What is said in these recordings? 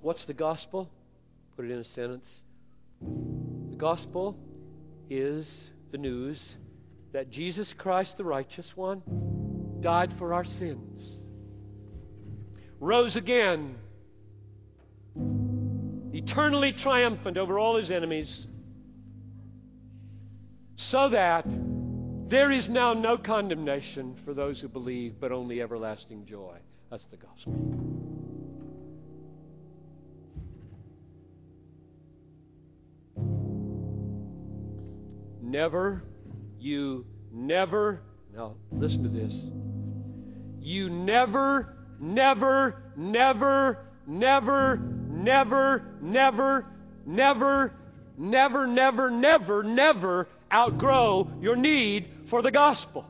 What's the gospel? Put it in a sentence. The gospel is the news that Jesus Christ, the righteous one, died for our sins, rose again, eternally triumphant over all his enemies, so that there is now no condemnation for those who believe, but only everlasting joy. That's the gospel. Never, you never, now listen to this. You never, never, never, never, never, never, never, never, never, never, never outgrow your need for the gospel.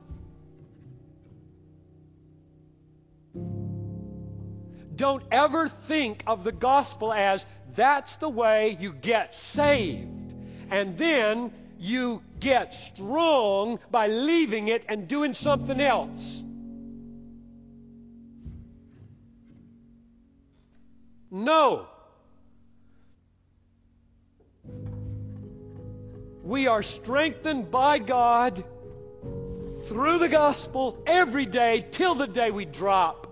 Don't ever think of the gospel as that's the way you get saved. And then you get strong by leaving it and doing something else. No. We are strengthened by God through the gospel every day till the day we drop.